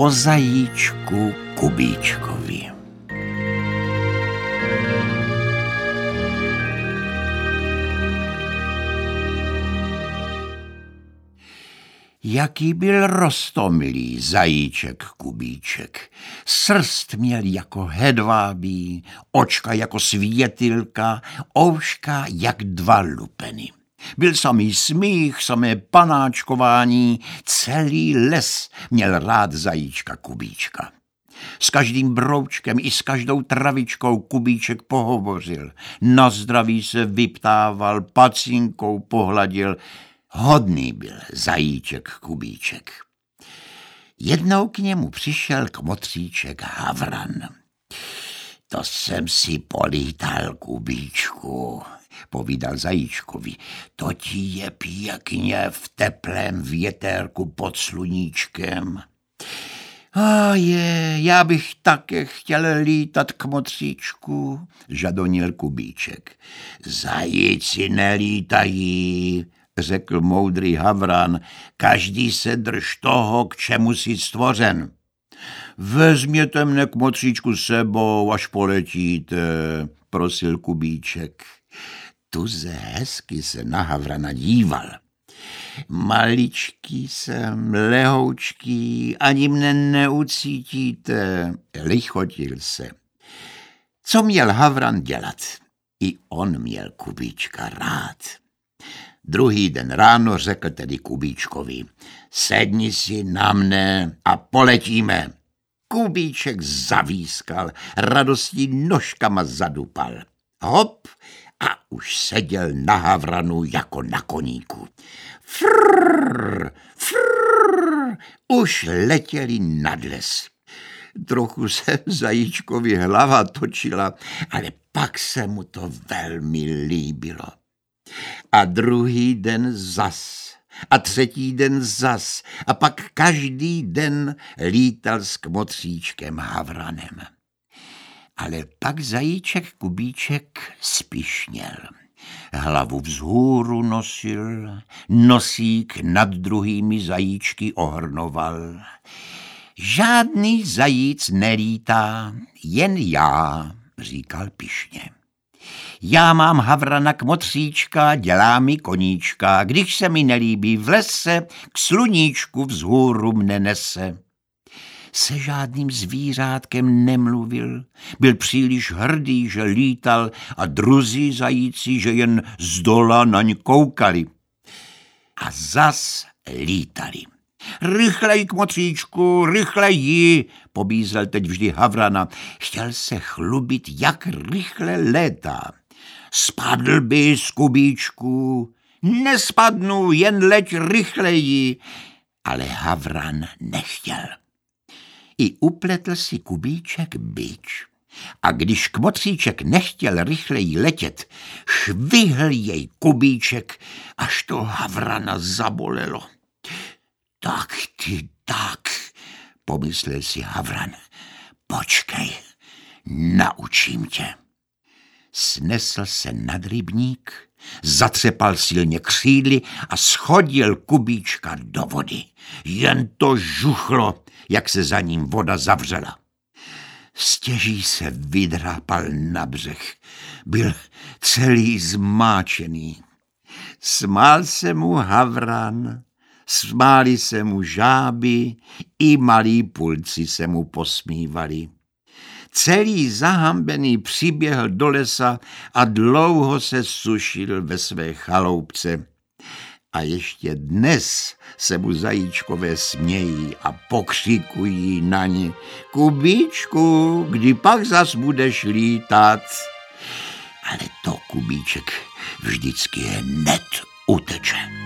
o zajíčku Kubíčkovi. Jaký byl rostomilý zajíček Kubíček. Srst měl jako hedvábí, očka jako světilka, ouška jak dva lupeny. Byl samý smích, samé panáčkování, celý les měl rád zajíčka Kubíčka. S každým broučkem i s každou travičkou Kubíček pohovořil. Na zdraví se vyptával, pacinkou pohladil. Hodný byl zajíček Kubíček. Jednou k němu přišel kmotříček Havran. To jsem si polítal, Kubíčku, povídal zajíčkovi. To ti je pěkně v teplém věterku pod sluníčkem. A je, já bych také chtěl lítat k motříčku, žadonil Kubíček. Zajíci nelítají, řekl moudrý Havran, každý se drž toho, k čemu si stvořen. Vezměte mne k motříčku sebou, až poletíte, prosil Kubíček. Tuze hezky se na Havrana díval. Maličký jsem, lehoučký, ani mne neucítíte, lichotil se. Co měl Havran dělat? I on měl Kubíčka rád. Druhý den ráno řekl tedy Kubíčkovi, sedni si na mne a poletíme. Kubíček zavískal, radostí nožkama zadupal. Hop a už seděl na havranu jako na koníku. Frrr, frrr, už letěli nad les. Trochu se zajíčkovi hlava točila, ale pak se mu to velmi líbilo. A druhý den zas, a třetí den zas, a pak každý den lítal s kmotříčkem Havranem ale pak zajíček Kubíček spišněl. Hlavu vzhůru nosil, nosík nad druhými zajíčky ohrnoval. Žádný zajíc nelítá, jen já, říkal pišně. Já mám havrana kmotříčka, dělá mi koníčka, když se mi nelíbí v lese, k sluníčku vzhůru mne nese se žádným zvířátkem nemluvil. Byl příliš hrdý, že lítal a druzí zajíci, že jen z dola na ně koukali. A zas lítali. Rychlej, kmotříčku, rychleji, pobízel teď vždy Havrana. Chtěl se chlubit, jak rychle létá. Spadl by z kubíčku. Nespadnu, jen leď rychleji. Ale Havran nechtěl i upletl si kubíček byč. A když kmotříček nechtěl rychleji letět, švihl jej kubíček, až to Havrana zabolelo. Tak ty tak, pomyslel si Havran, počkej, naučím tě. Snesl se nad rybník, zatřepal silně křídly a schodil kubíčka do vody. Jen to žuchlo, jak se za ním voda zavřela. Stěží se vydrápal na břeh. Byl celý zmáčený. Smál se mu havran, smáli se mu žáby, i malí pulci se mu posmívali. Celý zahambený přiběhl do lesa a dlouho se sušil ve své chaloupce. A ještě dnes se mu zajíčkové smějí a pokřikují na ně. Kubíčku, kdy pak zas budeš lítat? Ale to Kubíček vždycky hned uteče.